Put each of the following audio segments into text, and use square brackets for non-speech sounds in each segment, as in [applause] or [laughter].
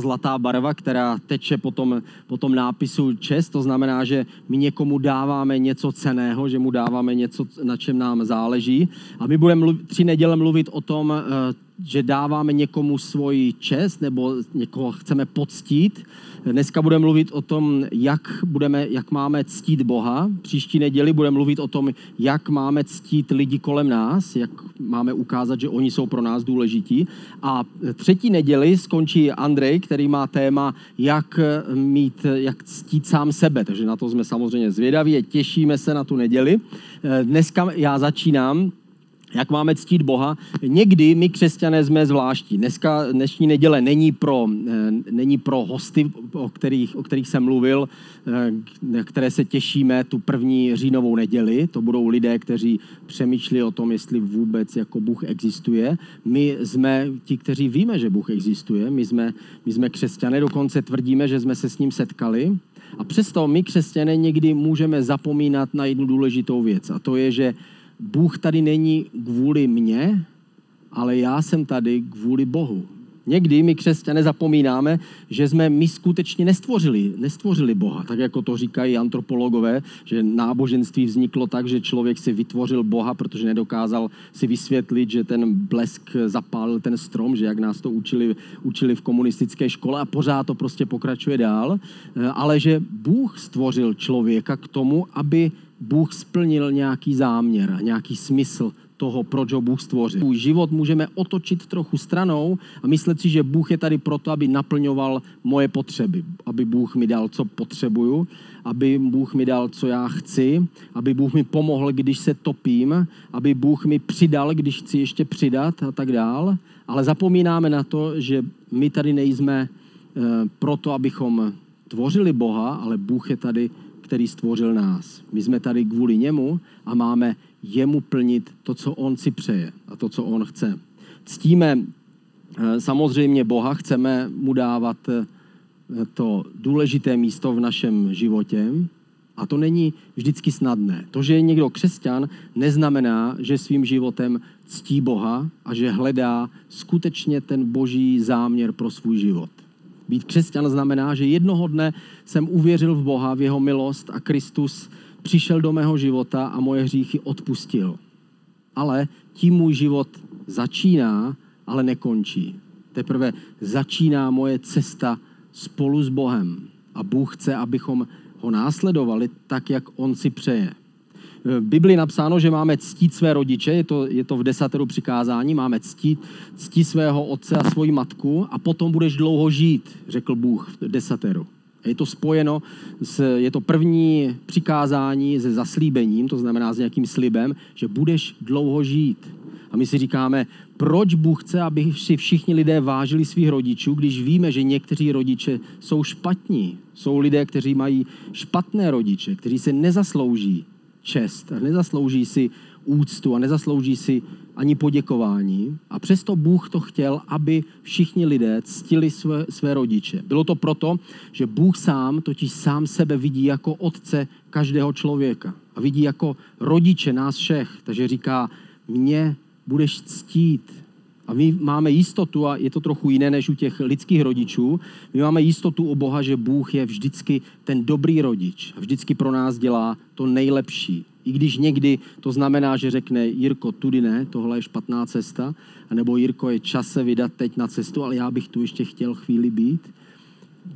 zlatá barva, která teče po tom, po tom nápisu čest. To znamená, že my někomu dáváme něco ceného, že mu dáváme něco, na čem nám záleží. A my budeme mluv, tři neděle mluvit o tom, eh, že dáváme někomu svoji čest nebo někoho chceme poctít. Dneska budeme mluvit o tom, jak, budeme, jak máme ctít Boha. Příští neděli budeme mluvit o tom, jak máme ctít lidi kolem nás, jak máme ukázat, že oni jsou pro nás důležití. A třetí neděli skončí Andrej, který má téma, jak, mít, jak ctít sám sebe. Takže na to jsme samozřejmě zvědaví, těšíme se na tu neděli. Dneska já začínám jak máme ctít Boha. Někdy my křesťané jsme zvláštní. Dneska, dnešní neděle není pro, eh, není pro hosty, o kterých, o kterých jsem mluvil, eh, které se těšíme tu první říjnovou neděli. To budou lidé, kteří přemýšlí o tom, jestli vůbec jako Bůh existuje. My jsme ti, kteří víme, že Bůh existuje. My jsme, my jsme křesťané, dokonce tvrdíme, že jsme se s ním setkali. A přesto my křesťané někdy můžeme zapomínat na jednu důležitou věc. A to je, že Bůh tady není kvůli mně, ale já jsem tady kvůli Bohu. Někdy my křesťané zapomínáme, že jsme my skutečně nestvořili, nestvořili Boha, tak jako to říkají antropologové, že náboženství vzniklo tak, že člověk si vytvořil Boha, protože nedokázal si vysvětlit, že ten blesk zapálil ten strom, že jak nás to učili, učili v komunistické škole a pořád to prostě pokračuje dál, ale že Bůh stvořil člověka k tomu, aby Bůh splnil nějaký záměr, nějaký smysl toho, proč ho Bůh stvořil. Svůj život můžeme otočit trochu stranou a myslet si, že Bůh je tady proto, aby naplňoval moje potřeby. Aby Bůh mi dal, co potřebuju, aby Bůh mi dal, co já chci, aby Bůh mi pomohl, když se topím, aby Bůh mi přidal, když chci ještě přidat a tak dál. Ale zapomínáme na to, že my tady nejsme eh, proto, abychom tvořili Boha, ale Bůh je tady který stvořil nás. My jsme tady kvůli němu a máme jemu plnit to, co on si přeje a to, co on chce. Ctíme eh, samozřejmě Boha, chceme mu dávat eh, to důležité místo v našem životě a to není vždycky snadné. To, že je někdo křesťan, neznamená, že svým životem ctí Boha a že hledá skutečně ten boží záměr pro svůj život. Být křesťan znamená, že jednoho dne jsem uvěřil v Boha, v jeho milost a Kristus přišel do mého života a moje hříchy odpustil. Ale tím můj život začíná, ale nekončí. Teprve začíná moje cesta spolu s Bohem. A Bůh chce, abychom ho následovali tak, jak on si přeje. V Biblii napsáno, že máme ctít své rodiče, je to, je to v desateru přikázání, máme ctít, ctít svého otce a svoji matku a potom budeš dlouho žít, řekl Bůh v desateru. Je to spojeno, s, je to první přikázání se zaslíbením, to znamená s nějakým slibem, že budeš dlouho žít. A my si říkáme, proč Bůh chce, aby si všichni lidé vážili svých rodičů, když víme, že někteří rodiče jsou špatní. Jsou lidé, kteří mají špatné rodiče, kteří se nezaslouží čest nezaslouží si úctu a nezaslouží si ani poděkování. A přesto Bůh to chtěl, aby všichni lidé ctili své, své rodiče. Bylo to proto, že Bůh sám totiž sám sebe vidí jako otce každého člověka. A vidí jako rodiče nás všech. Takže říká, mě budeš ctít, a my máme jistotu, a je to trochu jiné než u těch lidských rodičů, my máme jistotu u Boha, že Bůh je vždycky ten dobrý rodič a vždycky pro nás dělá to nejlepší. I když někdy to znamená, že řekne Jirko, tudy ne, tohle je špatná cesta, nebo Jirko, je čas se vydat teď na cestu, ale já bych tu ještě chtěl chvíli být.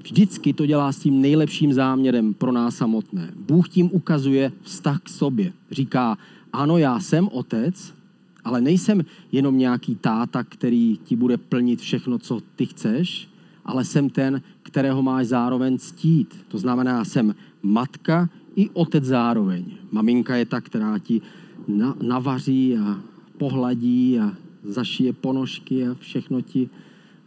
Vždycky to dělá s tím nejlepším záměrem pro nás samotné. Bůh tím ukazuje vztah k sobě. Říká, ano, já jsem otec, ale nejsem jenom nějaký táta, který ti bude plnit všechno, co ty chceš, ale jsem ten, kterého máš zároveň ctít. To znamená, jsem matka i otec zároveň. Maminka je ta, která ti navaří a pohladí a zašije ponožky a všechno ti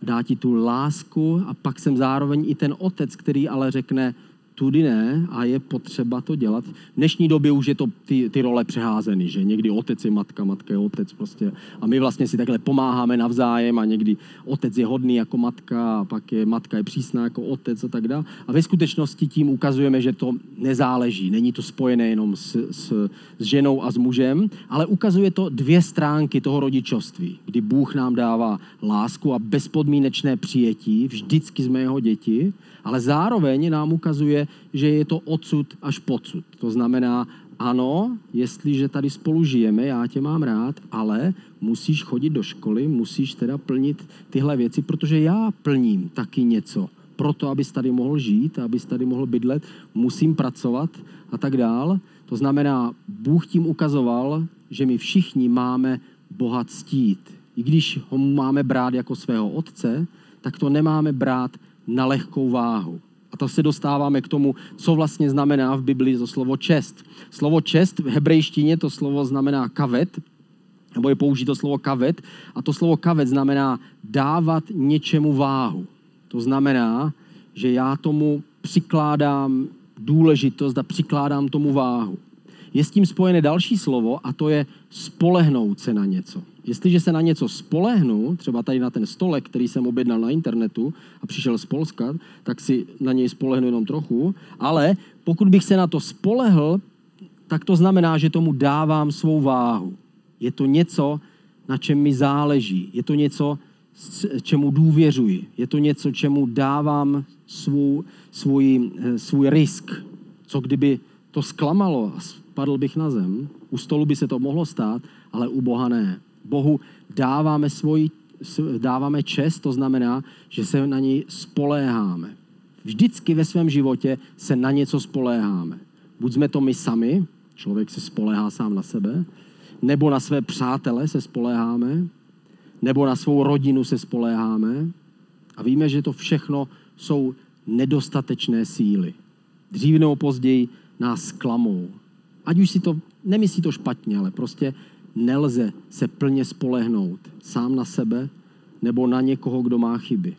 dá ti tu lásku a pak jsem zároveň i ten otec, který ale řekne, tudy ne a je potřeba to dělat. V dnešní době už je to ty, ty role přeházeny, že někdy otec je matka, matka je otec prostě a my vlastně si takhle pomáháme navzájem a někdy otec je hodný jako matka a pak je matka je přísná jako otec a tak dále. A ve skutečnosti tím ukazujeme, že to nezáleží, není to spojené jenom s, s, s ženou a s mužem, ale ukazuje to dvě stránky toho rodičovství, kdy Bůh nám dává lásku a bezpodmínečné přijetí, vždycky jsme jeho děti, ale zároveň nám ukazuje, že je to odsud až pocud. To znamená, ano, jestliže tady spolu žijeme, já tě mám rád, ale musíš chodit do školy, musíš teda plnit tyhle věci, protože já plním taky něco. Proto, abys tady mohl žít, abys tady mohl bydlet, musím pracovat a tak dál. To znamená, Bůh tím ukazoval, že my všichni máme Boha ctít. I když ho máme brát jako svého otce, tak to nemáme brát na lehkou váhu. A to se dostáváme k tomu, co vlastně znamená v Biblii to slovo čest. Slovo čest v hebrejštině to slovo znamená kavet, nebo je použito slovo kavet, a to slovo kavet znamená dávat něčemu váhu. To znamená, že já tomu přikládám důležitost a přikládám tomu váhu. Je s tím spojené další slovo a to je spolehnout se na něco. Jestliže se na něco spolehnu, třeba tady na ten stolek, který jsem objednal na internetu a přišel z Polska, tak si na něj spolehnu jenom trochu, ale pokud bych se na to spolehl, tak to znamená, že tomu dávám svou váhu. Je to něco, na čem mi záleží. Je to něco, čemu důvěřuji. Je to něco, čemu dávám svůj, svůj, eh, svůj risk. Co kdyby to zklamalo a spadl bych na zem? U stolu by se to mohlo stát, ale u Boha ne. Bohu dáváme, svůj, dáváme čest, to znamená, že se na něj spoléháme. Vždycky ve svém životě se na něco spoléháme. Buď jsme to my sami, člověk se spoléhá sám na sebe, nebo na své přátele se spoléháme, nebo na svou rodinu se spoléháme. A víme, že to všechno jsou nedostatečné síly. Dřív nebo později nás klamou. Ať už si to, nemyslí to špatně, ale prostě nelze se plně spolehnout sám na sebe nebo na někoho, kdo má chyby.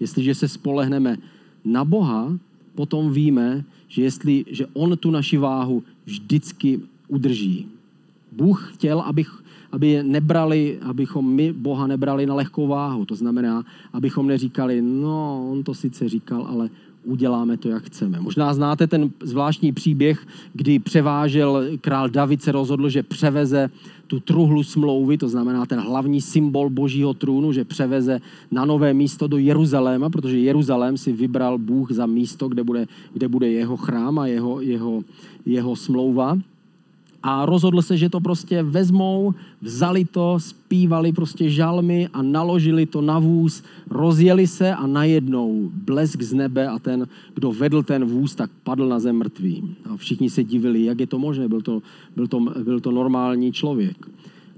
Jestliže se spolehneme na Boha, potom víme, že, jestli, že On tu naši váhu vždycky udrží. Bůh chtěl, abych, aby nebrali, abychom my Boha nebrali na lehkou váhu. To znamená, abychom neříkali, no, on to sice říkal, ale uděláme to, jak chceme. Možná znáte ten zvláštní příběh, kdy převážel král David se rozhodl, že převeze tu truhlu smlouvy, to znamená ten hlavní symbol božího trůnu, že převeze na nové místo do Jeruzaléma, protože Jeruzalém si vybral Bůh za místo, kde bude, kde bude jeho chrám a jeho, jeho, jeho smlouva a rozhodl se, že to prostě vezmou, vzali to, zpívali prostě žalmy a naložili to na vůz, rozjeli se a najednou blesk z nebe a ten, kdo vedl ten vůz, tak padl na zem mrtvý. A všichni se divili, jak je to možné, byl to, byl to, byl to normální člověk.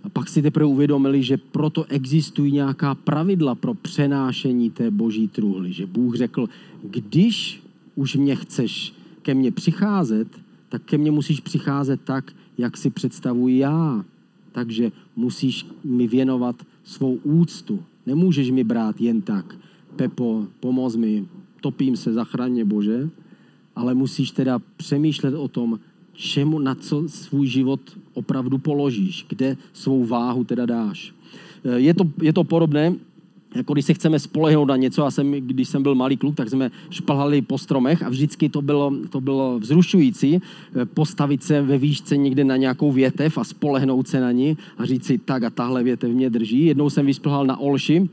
A pak si teprve uvědomili, že proto existují nějaká pravidla pro přenášení té boží truhly. Že Bůh řekl, když už mě chceš ke mně přicházet, tak ke mně musíš přicházet tak, jak si představuji já. Takže musíš mi věnovat svou úctu. Nemůžeš mi brát jen tak. Pepo, pomoz mi, topím se, zachraně Bože. Ale musíš teda přemýšlet o tom, čemu, na co svůj život opravdu položíš, kde svou váhu teda dáš. Je to, je to podobné, jako když se chceme spolehnout na něco, a jsem, když jsem byl malý kluk, tak jsme šplhali po stromech a vždycky to bylo, to bylo vzrušující eh, postavit se ve výšce někde na nějakou větev a spolehnout se na ní a říct si, tak a tahle větev mě drží. Jednou jsem vyšplhal na Olši,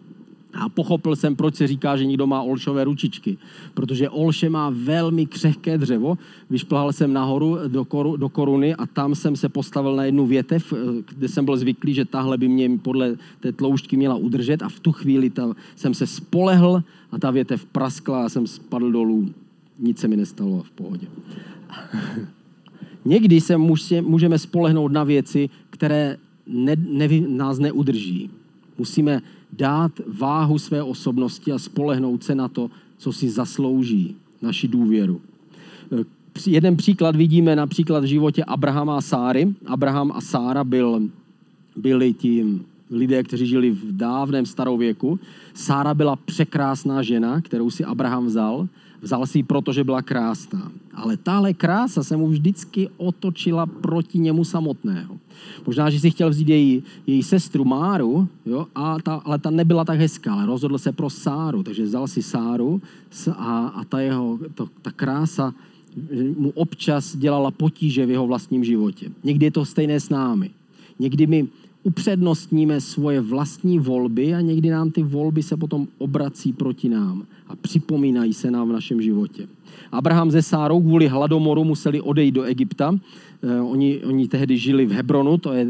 a pochopil jsem, proč se říká, že někdo má olšové ručičky. Protože olše má velmi křehké dřevo. Vyšplhal jsem nahoru do, koru, do koruny a tam jsem se postavil na jednu větev, eh, kde jsem byl zvyklý, že tahle by mě podle té tloušťky měla udržet a v tu chvíli ta, jsem se spolehl a ta větev praskla a jsem spadl dolů. Nic se mi nestalo v pohodě. [laughs] Někdy se můžeme spolehnout na věci, které ne, ne, nás neudrží. Musíme dát váhu své osobnosti a spolehnout se na to, co si zaslouží naši důvěru. Jeden příklad vidíme například v životě Abrahama a Sáry. Abraham a Sára byl, byli ti lidé, kteří žili v dávném starověku. Sára byla překrásná žena, kterou si Abraham vzal. Vzal si ji proto, že byla krásná. Ale tahle krása se mu vždycky otočila proti němu samotného. Možná, že si chtěl vzít její, její sestru Máru, jo, a ta, ale ta nebyla tak hezká, ale rozhodl se pro Sáru, takže vzal si Sáru a, a ta, jeho, to, ta krása mu občas dělala potíže v jeho vlastním životě. Někdy je to stejné s námi. Někdy my upřednostníme svoje vlastní volby a někdy nám ty volby se potom obrací proti nám a připomínají se nám v našem životě. Abraham ze Sárou kvůli hladomoru museli odejít do Egypta. Eh, oni, oni tehdy žili v Hebronu, to je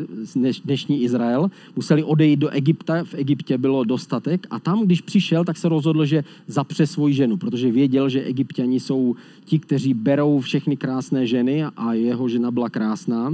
dnešní Izrael. Museli odejít do Egypta, v Egyptě bylo dostatek a tam, když přišel, tak se rozhodl, že zapře svoji ženu, protože věděl, že egyptiani jsou ti, kteří berou všechny krásné ženy a jeho žena byla krásná.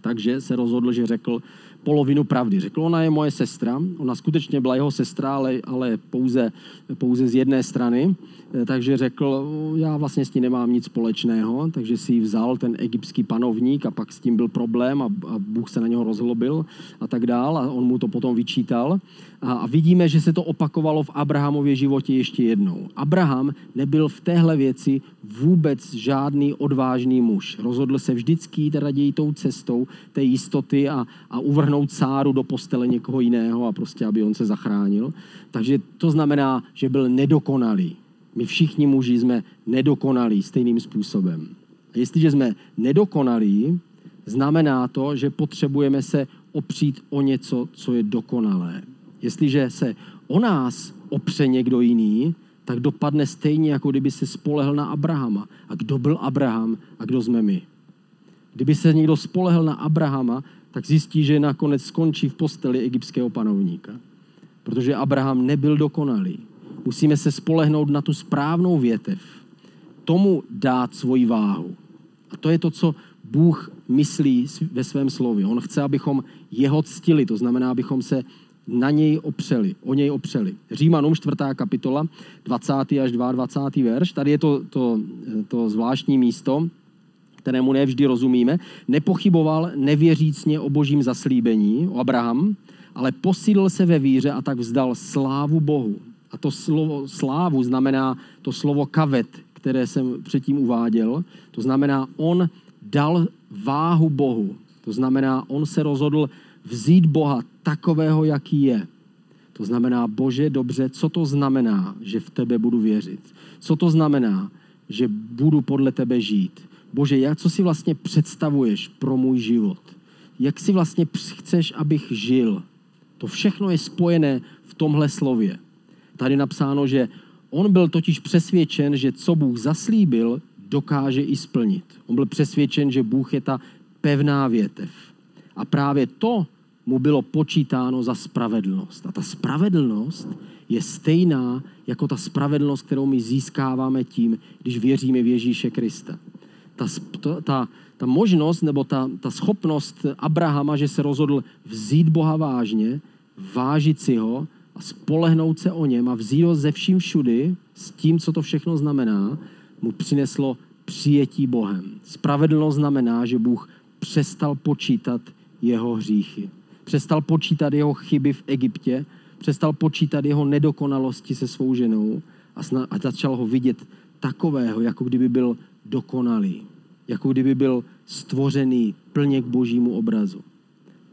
Takže se rozhodl, že řekl, polovinu pravdy. Řekl, ona je moje sestra, ona skutečně byla jeho sestra, ale, ale pouze, pouze z jedné strany. Eh, takže řekl, já vlastně s ní nemám nic společného, takže si ji vzal ten egyptský panovník a pak s tím byl problém a, a Bůh se na něho rozhlobil a tak dál a on mu to potom vyčítal. A, vidíme, že se to opakovalo v Abrahamově životě ještě jednou. Abraham nebyl v téhle věci vůbec žádný odvážný muž. Rozhodl se vždycky jít raději tou cestou té jistoty a, a uvrhnout Sáru do postele někoho jiného a prostě, aby on se zachránil. Takže to znamená, že byl nedokonalý. My všichni muži jsme nedokonalí stejným způsobem. A jestliže jsme nedokonalí, znamená to, že potřebujeme se opřít o něco, co je dokonalé. Jestliže se o nás opře někdo jiný, tak dopadne stejně, jako kdyby se spolehl na Abrahama. A kdo byl Abraham a kdo jsme my? Kdyby se někdo spolehl na Abrahama, tak zjistí, že nakonec skončí v posteli egyptského panovníka. Protože Abraham nebyl dokonalý. Musíme se spolehnout na tu správnou větev. Tomu dát svoji váhu. A to je to, co Bůh myslí ve svém slově. On chce, abychom jeho ctili, to znamená, abychom se na něj opřeli, o něj opřeli. Římanům 4. kapitola, 20. až 22. verš. Tady je to, to, to zvláštní místo, kterému nevždy rozumíme. Nepochyboval nevěřícně o božím zaslíbení, o Abraham, ale posídl se ve víře a tak vzdal slávu Bohu. A to slovo slávu znamená to slovo kavet, které jsem předtím uváděl. To znamená, on dal váhu Bohu. To znamená, on se rozhodl vzít Boha takového, jaký je. To znamená, Bože, dobře, co to znamená, že v tebe budu věřit? Co to znamená, že budu podle tebe žít? Bože, jak, co si vlastně představuješ pro můj život? Jak si vlastně chceš, abych žil? To všechno je spojené v tomhle slově. Tady napsáno, že on byl totiž přesvědčen, že co Bůh zaslíbil, dokáže i splnit. On byl přesvědčen, že Bůh je ta pevná větev. A právě to mu bylo počítáno za spravedlnost. A ta spravedlnost je stejná jako ta spravedlnost, kterou my získáváme tím, když věříme v Ježíše Krista. Ta, ta, ta možnost nebo ta, ta schopnost Abrahama, že se rozhodl vzít Boha vážně, vážit si ho a spolehnout se o něm a vzít ho ze vším všudy s tím, co to všechno znamená, mu přineslo přijetí Bohem. Spravedlnost znamená, že Bůh přestal počítat jeho hříchy. Přestal počítat jeho chyby v Egyptě, přestal počítat jeho nedokonalosti se svou ženou a, a začal ho vidět takového, jako kdyby byl dokonalý, jako kdyby byl stvořený plně k božímu obrazu.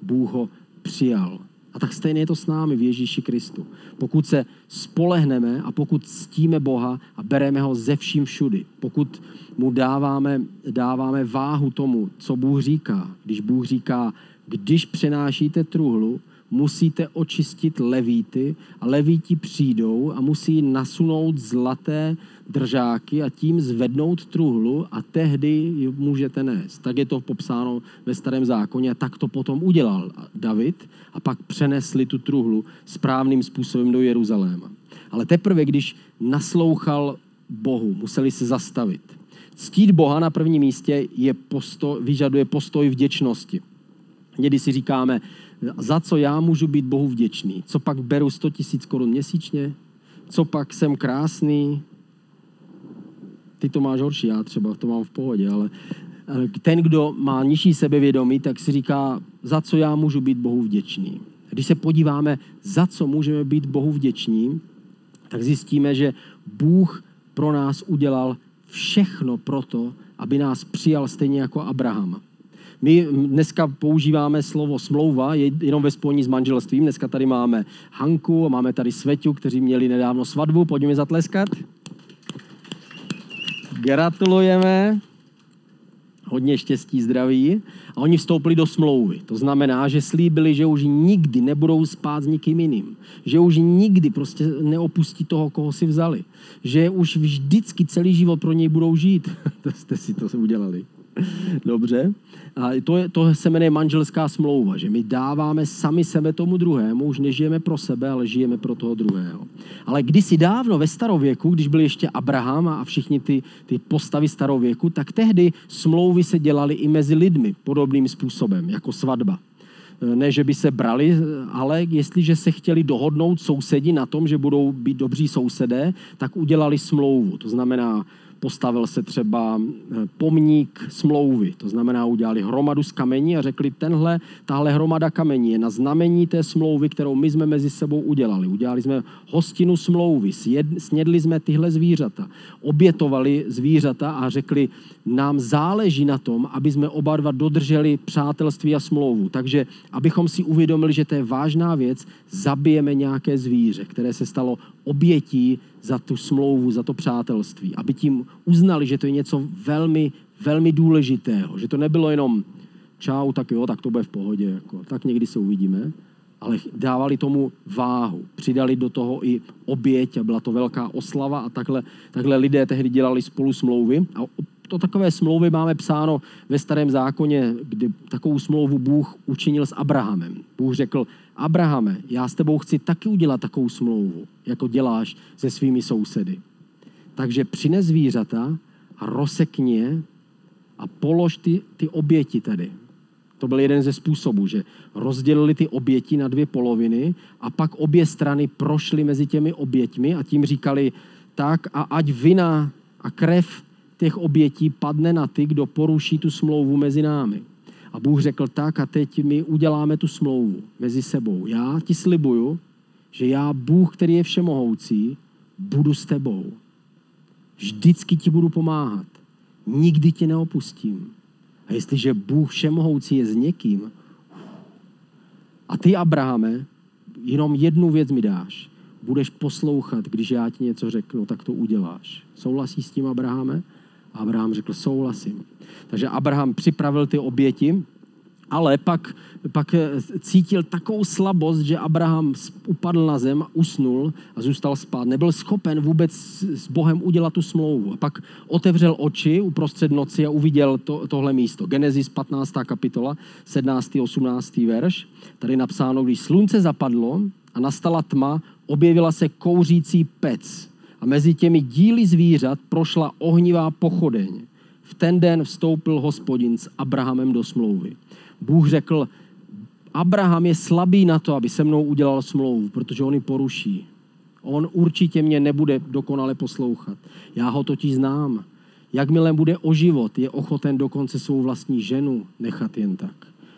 Bůh ho přijal. A tak stejně je to s námi v Ježíši Kristu. Pokud se spolehneme a pokud ctíme Boha a bereme ho ze vším všudy, pokud mu dáváme, dáváme váhu tomu, co Bůh říká, když Bůh říká, když přenášíte truhlu, musíte očistit levíty a levíti přijdou a musí nasunout zlaté držáky a tím zvednout truhlu a tehdy ji můžete nést. Tak je to popsáno ve starém zákoně a tak to potom udělal David a pak přenesli tu truhlu správným způsobem do Jeruzaléma. Ale teprve, když naslouchal Bohu, museli se zastavit. Ctít Boha na prvním místě je posto, vyžaduje postoj vděčnosti. Někdy si říkáme, za co já můžu být Bohu vděčný. Co pak beru 100 tisíc korun měsíčně? Co pak jsem krásný? Ty to máš horší, já třeba to mám v pohodě, ale ten, kdo má nižší sebevědomí, tak si říká, za co já můžu být Bohu vděčný. Když se podíváme, za co můžeme být Bohu vděční, tak zjistíme, že Bůh pro nás udělal všechno proto, aby nás přijal stejně jako Abraham. My dneska používáme slovo smlouva jenom ve spojení s manželstvím. Dneska tady máme Hanku a máme tady Sveťu, kteří měli nedávno svatbu. Pojďme zatleskat. Gratulujeme. Hodně štěstí, zdraví. A oni vstoupili do smlouvy. To znamená, že slíbili, že už nikdy nebudou spát s nikým jiným. Že už nikdy prostě neopustí toho, koho si vzali. Že už vždycky celý život pro něj budou žít. [laughs] to jste si to udělali. [laughs] Dobře. A to, je, to se jmenuje manželská smlouva, že my dáváme sami sebe tomu druhému, už nežijeme pro sebe, ale žijeme pro toho druhého. Ale kdysi dávno ve starověku, když byl ještě Abraham a všichni ty, ty postavy starověku, tak tehdy smlouvy se dělaly i mezi lidmi podobným způsobem, jako svatba. Ne, že by se brali, ale jestliže se chtěli dohodnout sousedi na tom, že budou být dobří sousedé, tak udělali smlouvu. To znamená, postavil se třeba eh, pomník smlouvy. To znamená, udělali hromadu z kamení a řekli, tenhle, tahle hromada kamení je na znamení té smlouvy, kterou my jsme mezi sebou udělali. Udělali jsme hostinu smlouvy, snědli jsme tyhle zvířata, obětovali zvířata a řekli, nám záleží na tom, aby jsme oba dva dodrželi přátelství a smlouvu. Takže abychom si uvědomili, že to je vážná věc, zabijeme nějaké zvíře, které se stalo obětí za tu smlouvu, za to přátelství. Aby tím uznali, že to je něco velmi, velmi důležitého. Že to nebylo jenom čau, tak jo, tak to bude v pohodě, jako, tak někdy se uvidíme, ale dávali tomu váhu, přidali do toho i oběť a byla to velká oslava a takhle, takhle lidé tehdy dělali spolu smlouvy a to takové smlouvy máme psáno ve starém zákoně, kdy takovou smlouvu Bůh učinil s Abrahamem. Bůh řekl, Abrahame, já s tebou chci taky udělat takovou smlouvu, jako děláš se svými sousedy. Takže přines zvířata a rozsekni je a polož ty, ty oběti tady. To byl jeden ze způsobů, že rozdělili ty oběti na dvě poloviny a pak obě strany prošly mezi těmi oběťmi a tím říkali, tak a ať vina a krev těch obětí padne na ty, kdo poruší tu smlouvu mezi námi. A Bůh řekl tak a teď my uděláme tu smlouvu mezi sebou. Já ti slibuju, že já, Bůh, který je všemohoucí, budu s tebou. Vždycky ti budu pomáhat. Nikdy tě neopustím. A jestliže Bůh všemohoucí je s někým, a ty, Abrahame, jenom jednu věc mi dáš. Budeš poslouchat, když já ti něco řeknu, tak to uděláš. Souhlasí s tím, Abrahame? Abraham řekl, souhlasím. Takže Abraham připravil ty oběti, ale pak, pak eh, cítil takovou slabost, že Abraham upadl na zem, usnul a zůstal spát. Nebyl schopen vůbec s Bohem udělat tu smlouvu. A pak otevřel oči uprostřed noci a uviděl to, tohle místo. Genesis 15. kapitola, 17. 18. verš. Tady napsáno, když slunce zapadlo a nastala tma, objevila se kouřící pec a mezi těmi díly zvířat prošla ohnivá pochodeň. V ten den vstoupil hospodin s Abrahamem do smlouvy. Bůh řekl, Abraham je slabý na to, aby se mnou udělal smlouvu, protože on ji poruší. On určitě mě nebude dokonale poslouchat. Já ho totiž znám. Jakmile bude o život, je ochoten dokonce svou vlastní ženu nechat jen tak.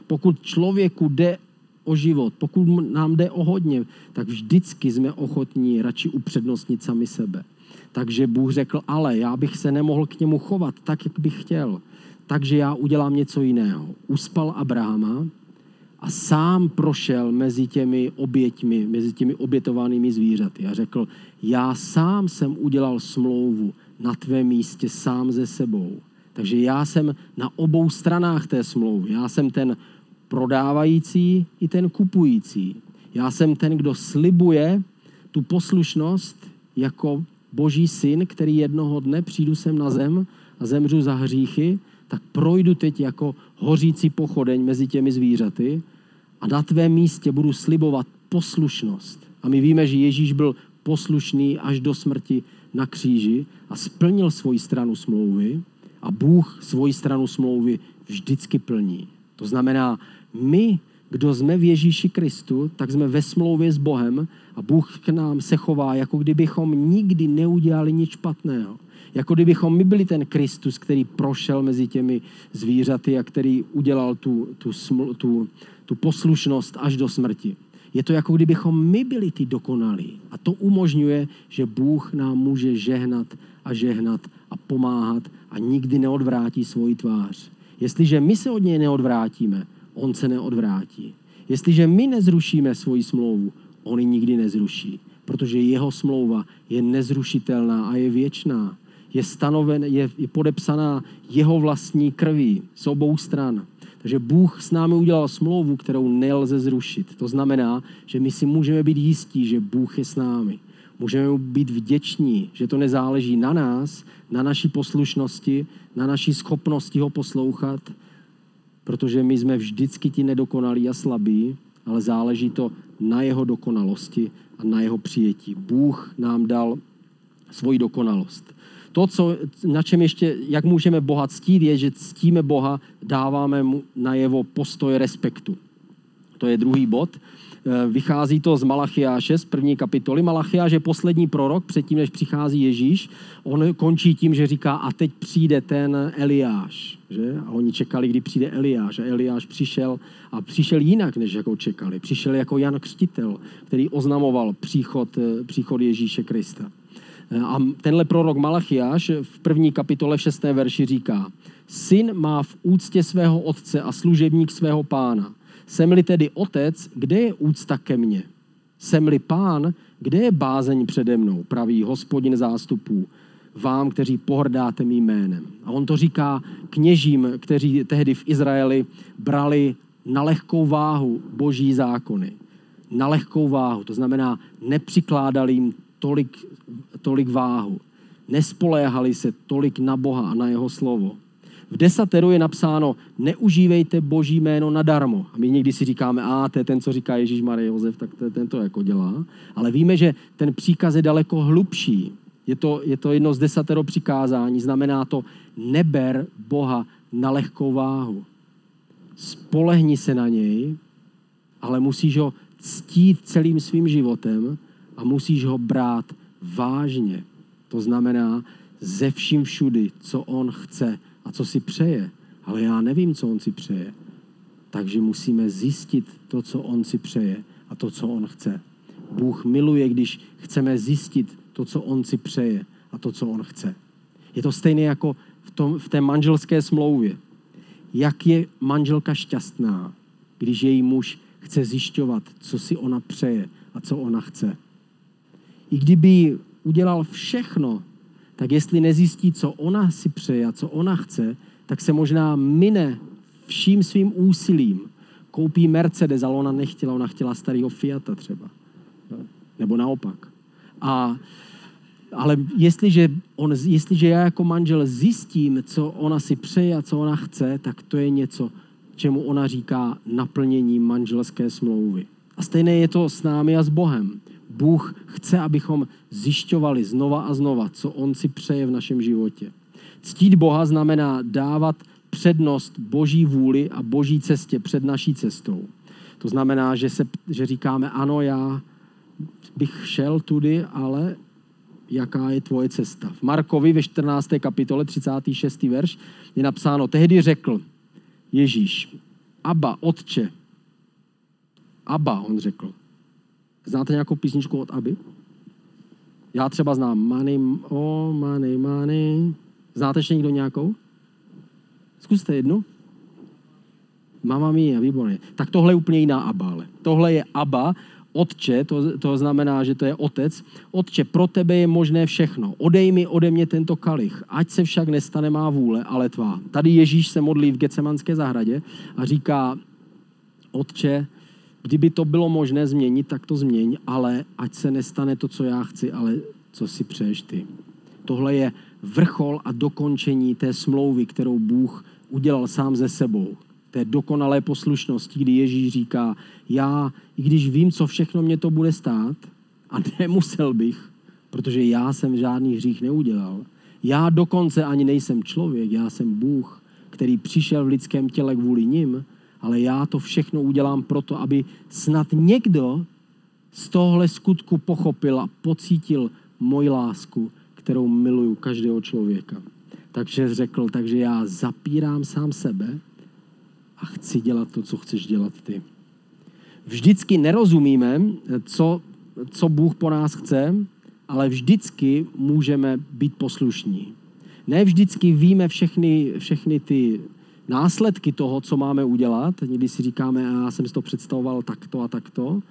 Pokud člověku jde o život, pokud nám jde o hodně, tak vždycky jsme ochotní radši upřednostnit sami sebe. Takže Bůh řekl, ale já bych se nemohl k němu chovat tak, jak bych chtěl. Takže já udělám něco jiného. Uspal Abrahama a sám prošel mezi těmi oběťmi, mezi těmi obětovanými zvířaty a řekl, já sám jsem udělal smlouvu na tvém místě sám ze sebou. Takže já jsem na obou stranách té smlouvy. Já jsem ten prodávající i ten kupující. Já jsem ten, kdo slibuje tu poslušnost jako boží syn, který jednoho dne přijdu sem na zem a zemřu za hříchy, tak projdu teď jako hořící pochodeň mezi těmi zvířaty a na tvém místě budu slibovat poslušnost. A my víme, že Ježíš byl poslušný až do smrti na kříži a splnil svoji stranu smlouvy a Bůh svoji stranu smlouvy vždycky plní. To znamená, my, kdo jsme v Ježíši Kristu, tak jsme ve smlouvě s Bohem a Bůh k nám se chová, jako kdybychom nikdy neudělali nic špatného. Jako kdybychom my byli ten Kristus, který prošel mezi těmi zvířaty a který udělal tu, tu, sml, tu, tu poslušnost až do smrti. Je to jako kdybychom my byli ty dokonalí. A to umožňuje, že Bůh nám může žehnat a žehnat a pomáhat a nikdy neodvrátí svoji tvář. Jestliže my se od něj neodvrátíme, on se neodvrátí. Jestliže my nezrušíme svoji smlouvu, on ji nikdy nezruší, protože jeho smlouva je nezrušitelná a je věčná. Je, stanoven, je, podepsaná jeho vlastní krví z obou stran. Takže Bůh s námi udělal smlouvu, kterou nelze zrušit. To znamená, že my si můžeme být jistí, že Bůh je s námi. Můžeme být vděční, že to nezáleží na nás, na naší poslušnosti, na naší schopnosti ho poslouchat, protože my jsme vždycky ti nedokonalí a slabí, ale záleží to na jeho dokonalosti a na jeho přijetí. Bůh nám dal svoji dokonalost. To, co, na čem ještě, jak můžeme Boha ctít, je, že ctíme Boha, dáváme mu na jeho postoj respektu. To je druhý bod. Eh, vychází to z Malachiáše, z první kapitoly. Malachiáš je poslední prorok, předtím, než přichází Ježíš. On končí tím, že říká, a teď přijde ten Eliáš. Že? A oni čekali, kdy přijde Eliáš. A Eliáš přišel a přišel jinak, než jako čekali. Přišel jako Jan Křtitel, který oznamoval příchod, eh, příchod Ježíše Krista. Eh, a tenhle prorok Malachiáš v první kapitole v šesté verši říká, Syn má v úctě svého otce a služebník svého pána. Jsem-li tedy otec, kde je úcta ke mně? Jsem-li pán, kde je bázeň přede mnou, pravý hospodin zástupů, vám, kteří pohrdáte mým jménem. A on to říká kněžím, kteří tehdy v Izraeli brali na lehkou váhu boží zákony. Na lehkou váhu, to znamená, nepřikládali jim tolik, tolik váhu. Nespoléhali se tolik na Boha a na jeho slovo. V desateru je napsáno, neužívejte boží jméno nadarmo. A my někdy si říkáme, a to je ten, co říká Ježíš Marie Josef, tak to ten to jako dělá. Ale víme, že ten příkaz je daleko hlubší. Je to, je to jedno z desatero přikázání. Znamená to, neber Boha na lehkou váhu. Spolehni se na něj, ale musíš ho ctít celým svým životem a musíš ho brát vážně. To znamená ze vším všudy, co on chce a co si přeje. Ale já nevím, co on si přeje. Takže musíme zjistit to, co on si přeje a to, co on chce. Bůh miluje, když chceme zjistit to, co on si přeje a to, co on chce. Je to stejné jako v, tom, v té manželské smlouvě. Jak je manželka šťastná, když její muž chce zjišťovat, co si ona přeje a co ona chce. I kdyby udělal všechno, tak jestli nezjistí, co ona si přeje a co ona chce, tak se možná mine vším svým úsilím. Koupí Mercedes, ale ona nechtěla, ona chtěla starého Fiata třeba. Nebo naopak. A, ale jestliže, on, jestliže já jako manžel zjistím, co ona si přeje a co ona chce, tak to je něco, čemu ona říká naplnění manželské smlouvy. A stejné je to s námi a s Bohem. Bůh chce, abychom zjišťovali znova a znova, co On si přeje v našem životě. Ctít Boha znamená dávat přednost Boží vůli a Boží cestě před naší cestou. To znamená, že, se, že říkáme, ano, já bych šel tudy, ale jaká je tvoje cesta. V Markovi ve 14. kapitole 36. verš je napsáno, tehdy řekl Ježíš, Abba, Otče, Abba, on řekl, Znáte nějakou písničku od Aby? Já třeba znám Money, oh, money, money. Znáte ještě někdo nějakou? Zkuste jednu. Mama mia, výborně. Tak tohle je úplně jiná Abba, ale. Tohle je Abba, Otče, to, to znamená, že to je otec. Otče, pro tebe je možné všechno. Odej mi ode mě tento kalich, ať se však nestane má vůle, ale tvá. Tady Ježíš se modlí v Gecemanské zahradě a říká, Otče, Kdyby to bylo možné změnit, tak to změň, ale ať se nestane to, co já chci, ale co si přeješ ty. Tohle je vrchol a dokončení té smlouvy, kterou Bůh udělal sám ze sebou. Té dokonalé poslušnosti, kdy Ježíš říká, já, i když vím, co všechno mě to bude stát, a [laughs] nemusel bych, protože já jsem žádný hřích neudělal. Já dokonce ani nejsem člověk, já jsem Bůh, který přišel v lidském těle kvůli nim, ale já to všechno udělám proto, aby snad někdo z tohle skutku pochopil a pocítil moji lásku, kterou miluju každého člověka. Takže řekl, takže já zapírám sám sebe a chci dělat to, co chceš dělat ty. vždycky nerozumíme, co, co Bůh po nás chce, ale vždycky můžeme být poslušní. Ne vždycky víme všechny, všechny ty následky toho, co máme udělat. Někdy si říkáme, já jsem si to představoval takto a takto.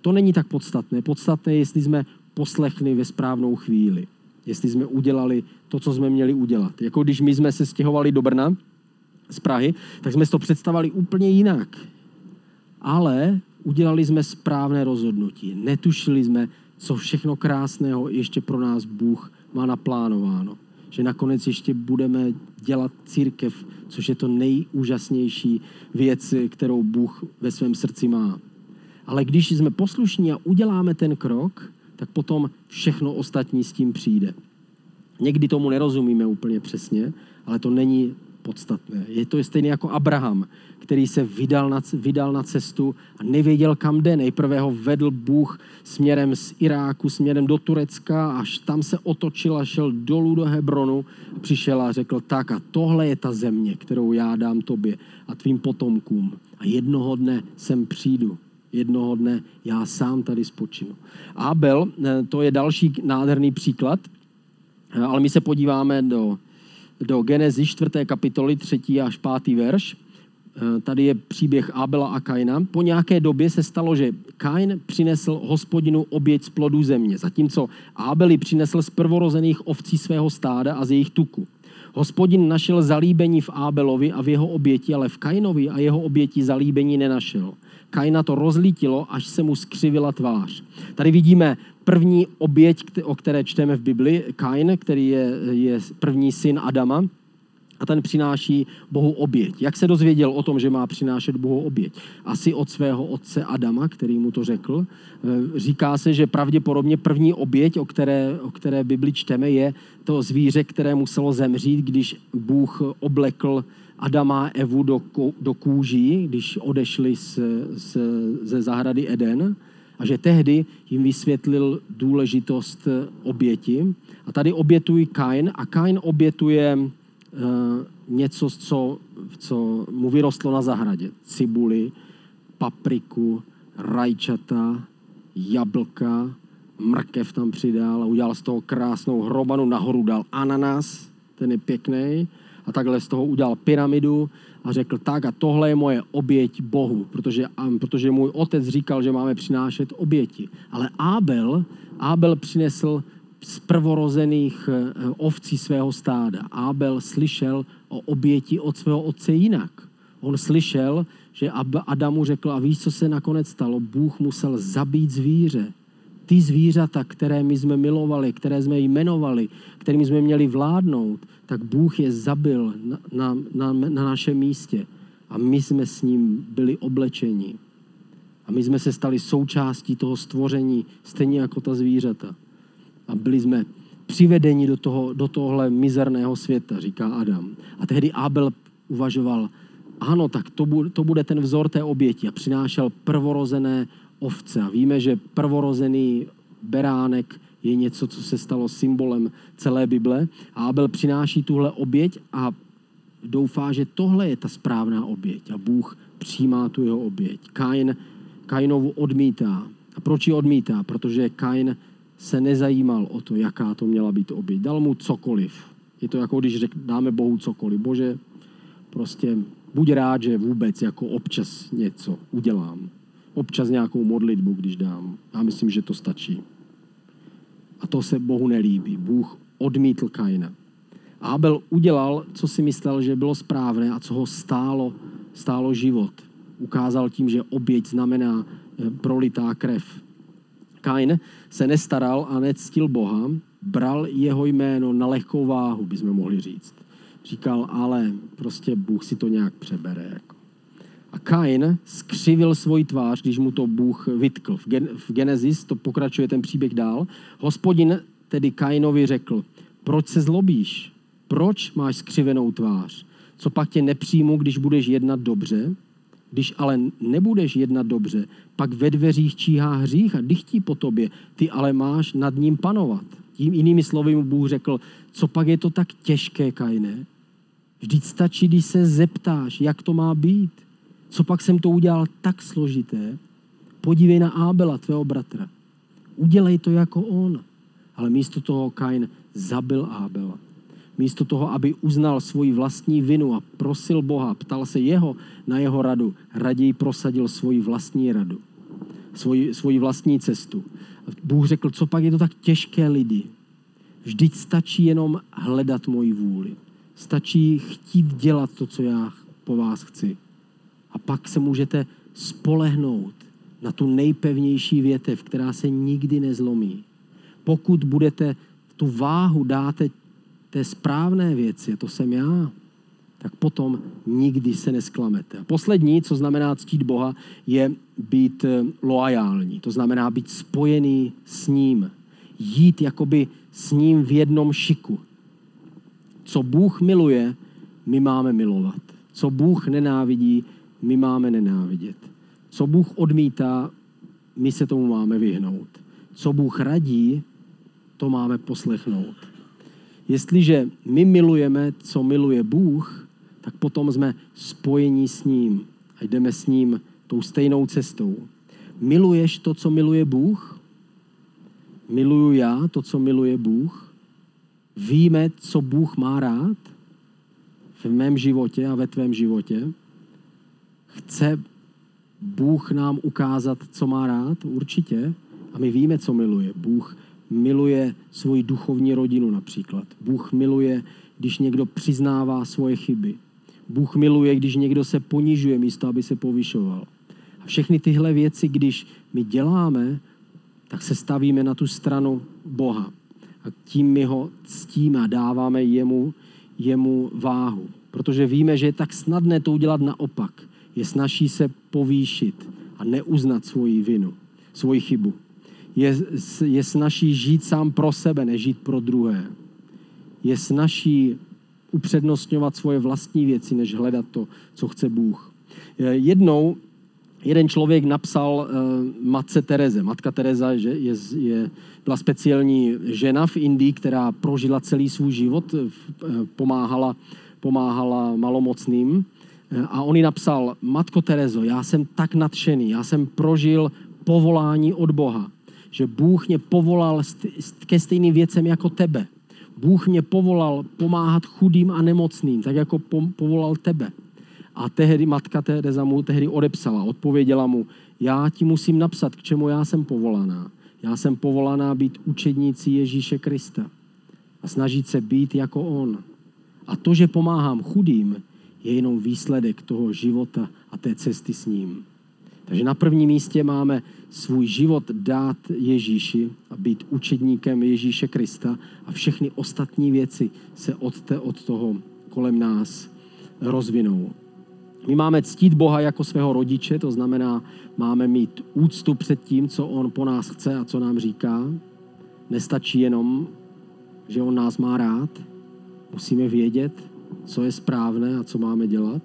To není tak podstatné. Podstatné je, jestli jsme poslechli ve správnou chvíli. Jestli jsme udělali to, co jsme měli udělat. Jako když my jsme se stěhovali do Brna z Prahy, tak jsme si to představovali úplně jinak. Ale udělali jsme správné rozhodnutí. Netušili jsme, co všechno krásného ještě pro nás Bůh má naplánováno. Že nakonec ještě budeme dělat církev, což je to nejúžasnější věc, kterou Bůh ve svém srdci má. Ale když jsme poslušní a uděláme ten krok, tak potom všechno ostatní s tím přijde. Někdy tomu nerozumíme úplně přesně, ale to není podstatné. Je to stejné jako Abraham, který se vydal na, vydal na cestu a nevěděl, kam jde. Nejprve ho vedl Bůh směrem z Iráku, směrem do Turecka, až tam se otočil a šel dolů do Hebronu a přišel a řekl, tak a tohle je ta země, kterou já dám tobě a tvým potomkům. A jednoho dne sem přijdu jednoho dne já sám tady spočinu. Abel, eh, to je další nádherný příklad, eh, ale my se podíváme do, do Genezi 4. kapitoly 3. až 5. verš. Eh, tady je příběh Abela a Kaina. Po nějaké době se stalo, že Kain přinesl hospodinu oběť z plodů země, zatímco Abeli přinesl z prvorozených ovcí svého stáda a z jejich tuku. Hospodin našel zalíbení v Ábelovi a v jeho oběti, ale v Kainovi a jeho oběti zalíbení nenašel. Kaina to rozlítilo, až se mu skřivila tvář. Tady vidíme první oběť, o které čteme v Bibli, Kain, který je, je první syn Adama, a ten přináší Bohu oběť. Jak se dozvěděl o tom, že má přinášet Bohu oběť? Asi od svého otce Adama, který mu to řekl. E, říká se, že pravděpodobně první oběť, o které, o které Bibli čteme, je to zvíře, které muselo zemřít, když Bůh oblekl Adama a Evu do, do kůží, když odešli z, z, ze zahrady Eden a že tehdy jim vysvětlil důležitost oběti. A tady obětují Kain a Kain obětuje uh, něco, co, co mu vyrostlo na zahradě. Cibuli, papriku, rajčata, jablka, mrkev tam přidal a udělal z toho krásnou hrobanu, nahoru dal ananas, ten je pěkný a takhle z toho udělal pyramidu a řekl tak a tohle je moje oběť Bohu, protože, protože můj otec říkal, že máme přinášet oběti. Ale Abel, Abel přinesl z prvorozených eh, ovcí svého stáda. Abel slyšel o oběti od svého otce jinak. On slyšel, že Adamu řekl, a víš, co se nakonec stalo? Bůh musel zabít zvíře ty zvířata, které my jsme milovali, které jsme jmenovali, kterými jsme měli vládnout, tak Bůh je zabil na, na, na, na našem místě. A my jsme s ním byli oblečeni. A my jsme se stali součástí toho stvoření, stejně jako ta zvířata. A byli jsme přivedeni do, toho, do tohle mizerného světa, říká Adam. A tehdy Abel uvažoval, ano, tak to bude, to bude ten vzor té oběti. A přinášel prvorozené ovce. A víme, že prvorozený beránek je něco, co se stalo symbolem celé Bible. A Abel přináší tuhle oběť a doufá, že tohle je ta správná oběť. A Bůh přijímá tu jeho oběť. Kain Kainovu odmítá. A proč ji odmítá? Protože Kain se nezajímal o to, jaká to měla být oběť. Dal mu cokoliv. Je to jako když řek, dáme Bohu cokoliv. Bože, prostě buď rád, že vůbec jako občas něco udělám občas nějakou modlitbu, když dám. Já myslím, že to stačí. A to se Bohu nelíbí. Bůh odmítl Kaina. Abel udělal, co si myslel, že bylo správné a co ho stálo, stálo život. Ukázal tím, že oběť znamená eh, prolitá krev. Kain se nestaral a nectil Boha, bral jeho jméno na lehkou váhu, bychom mohli říct. Říkal, ale prostě Bůh si to nějak přebere. Jako. A Kain skřivil svoji tvář, když mu to Bůh vytkl. V, Gen- v Genesis to pokračuje ten příběh dál. Hospodin tedy Kainovi řekl, proč se zlobíš? Proč máš skřivenou tvář? Co pak tě nepřijmu, když budeš jednat dobře? Když ale nebudeš jednat dobře, pak ve dveřích číhá hřích a dychtí po tobě, ty ale máš nad ním panovat. Tím jinými slovy mu Bůh řekl, co pak je to tak těžké, Kajné? Vždyť stačí, když se zeptáš, jak to má být. Co pak jsem to udělal tak složité? podívej na Ábela, tvého bratra. Udělej to jako on. Ale místo toho Kain zabil Ábela. Místo toho, aby uznal svoji vlastní vinu a prosil Boha, ptal se jeho na jeho radu, raději prosadil svoji vlastní radu, svoji, svoji vlastní cestu. Bůh řekl, co pak je to tak těžké lidi. Vždyť stačí jenom hledat moji vůli. Stačí chtít dělat to, co já po vás chci. A pak se můžete spolehnout na tu nejpevnější větev, která se nikdy nezlomí. Pokud budete tu váhu dáte té správné věci, to jsem já, tak potom nikdy se nesklamete. A poslední, co znamená ctít Boha, je být eh, loajální. To znamená být spojený s ním. Jít jakoby s ním v jednom šiku. Co Bůh miluje, my máme milovat. Co Bůh nenávidí, my máme nenávidět. Co Bůh odmítá, my se tomu máme vyhnout. Co Bůh radí, to máme poslechnout. Jestliže my milujeme, co miluje Bůh, tak potom jsme spojení s ním a jdeme s ním tou stejnou cestou. Miluješ to, co miluje Bůh? Miluju já to, co miluje Bůh? Víme, co Bůh má rád v mém životě a ve tvém životě? Chce Bůh nám ukázat, co má rád? Určitě. A my víme, co miluje. Bůh miluje svoji duchovní rodinu například. Bůh miluje, když někdo přiznává svoje chyby. Bůh miluje, když někdo se ponižuje místo, aby se povyšoval. A všechny tyhle věci, když my děláme, tak se stavíme na tu stranu Boha. A tím my ho ctíme a dáváme jemu, jemu váhu. Protože víme, že je tak snadné to udělat naopak. Je snaží se povýšit a neuznat svoji vinu, svoji chybu je, je snaží žít sám pro sebe, než žít pro druhé. Je snaží upřednostňovat svoje vlastní věci, než hledat to, co chce Bůh. Jednou jeden člověk napsal uh, matce Tereze. Matka Tereza že je, je, byla speciální žena v Indii, která prožila celý svůj život, uh, pomáhala, pomáhala malomocným. A on jí napsal, Matko Terezo, já jsem tak nadšený, já jsem prožil povolání od Boha že Bůh mě povolal ke stejným věcem jako tebe. Bůh mě povolal pomáhat chudým a nemocným, tak jako povolal tebe. A tehdy matka Tereza mu tehdy odepsala, odpověděla mu, já ti musím napsat, k čemu já jsem povolaná. Já jsem povolaná být učednící Ježíše Krista a snažit se být jako On. A to, že pomáhám chudým, je jenom výsledek toho života a té cesty s ním. Takže na prvním místě máme svůj život dát Ježíši a být učedníkem Ježíše Krista a všechny ostatní věci se od, te, od toho kolem nás rozvinou. My máme ctít Boha jako svého rodiče, to znamená, máme mít úctu před tím, co On po nás chce a co nám říká. Nestačí jenom, že On nás má rád. Musíme vědět, co je správné a co máme dělat.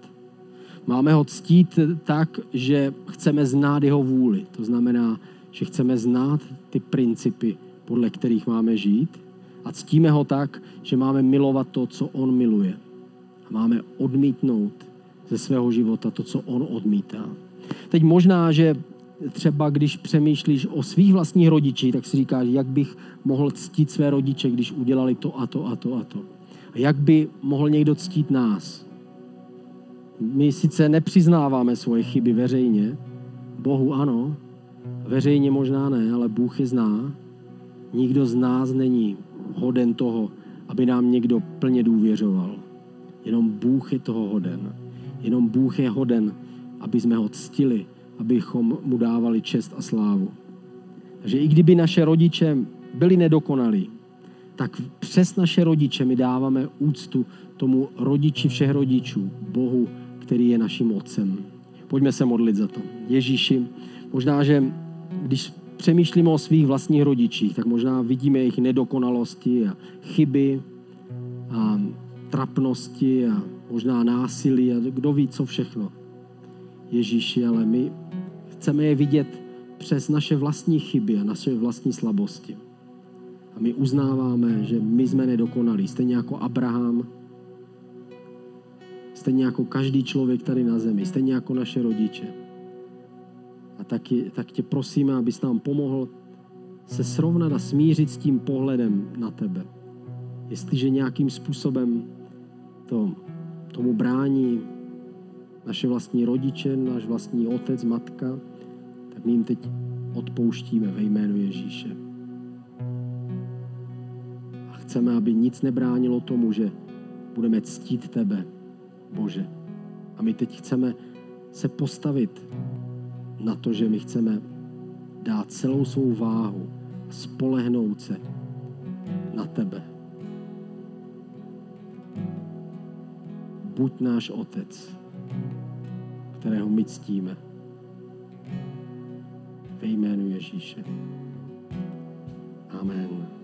Máme ho ctít tak, že chceme znát jeho vůli. To znamená, že chceme znát ty principy, podle kterých máme žít. A ctíme ho tak, že máme milovat to, co on miluje. A máme odmítnout ze svého života to, co on odmítá. Teď možná, že třeba když přemýšlíš o svých vlastních rodičích, tak si říkáš, jak bych mohl ctít své rodiče, když udělali to a to a to a to. A jak by mohl někdo ctít nás? My sice nepřiznáváme svoje chyby veřejně, Bohu ano, veřejně možná ne, ale Bůh je zná. Nikdo z nás není hoden toho, aby nám někdo plně důvěřoval. Jenom Bůh je toho hoden. Jenom Bůh je hoden, aby jsme ho ctili, abychom mu dávali čest a slávu. Takže i kdyby naše rodiče byli nedokonalí, tak přes naše rodiče my dáváme úctu tomu rodiči všech rodičů, Bohu, který je naším otcem. Pojďme se modlit za to. Ježíši, možná, že když přemýšlíme o svých vlastních rodičích, tak možná vidíme jejich nedokonalosti a chyby a trapnosti a možná násilí a kdo ví, co všechno. Ježíši, ale my chceme je vidět přes naše vlastní chyby a naše vlastní slabosti. A my uznáváme, že my jsme nedokonalí, stejně jako Abraham, Stejně jako každý člověk tady na zemi, stejně jako naše rodiče. A taky, tak tě prosíme, abys nám pomohl se srovnat a smířit s tím pohledem na tebe. Jestliže nějakým způsobem to, tomu brání naše vlastní rodiče, náš vlastní otec, matka, tak my jim teď odpouštíme ve jménu Ježíše. Chceme, aby nic nebránilo tomu, že budeme ctít tebe, Bože. A my teď chceme se postavit na to, že my chceme dát celou svou váhu, spolehnout se na tebe. Buď náš Otec, kterého my ctíme. Ve jménu Ježíše. Amen.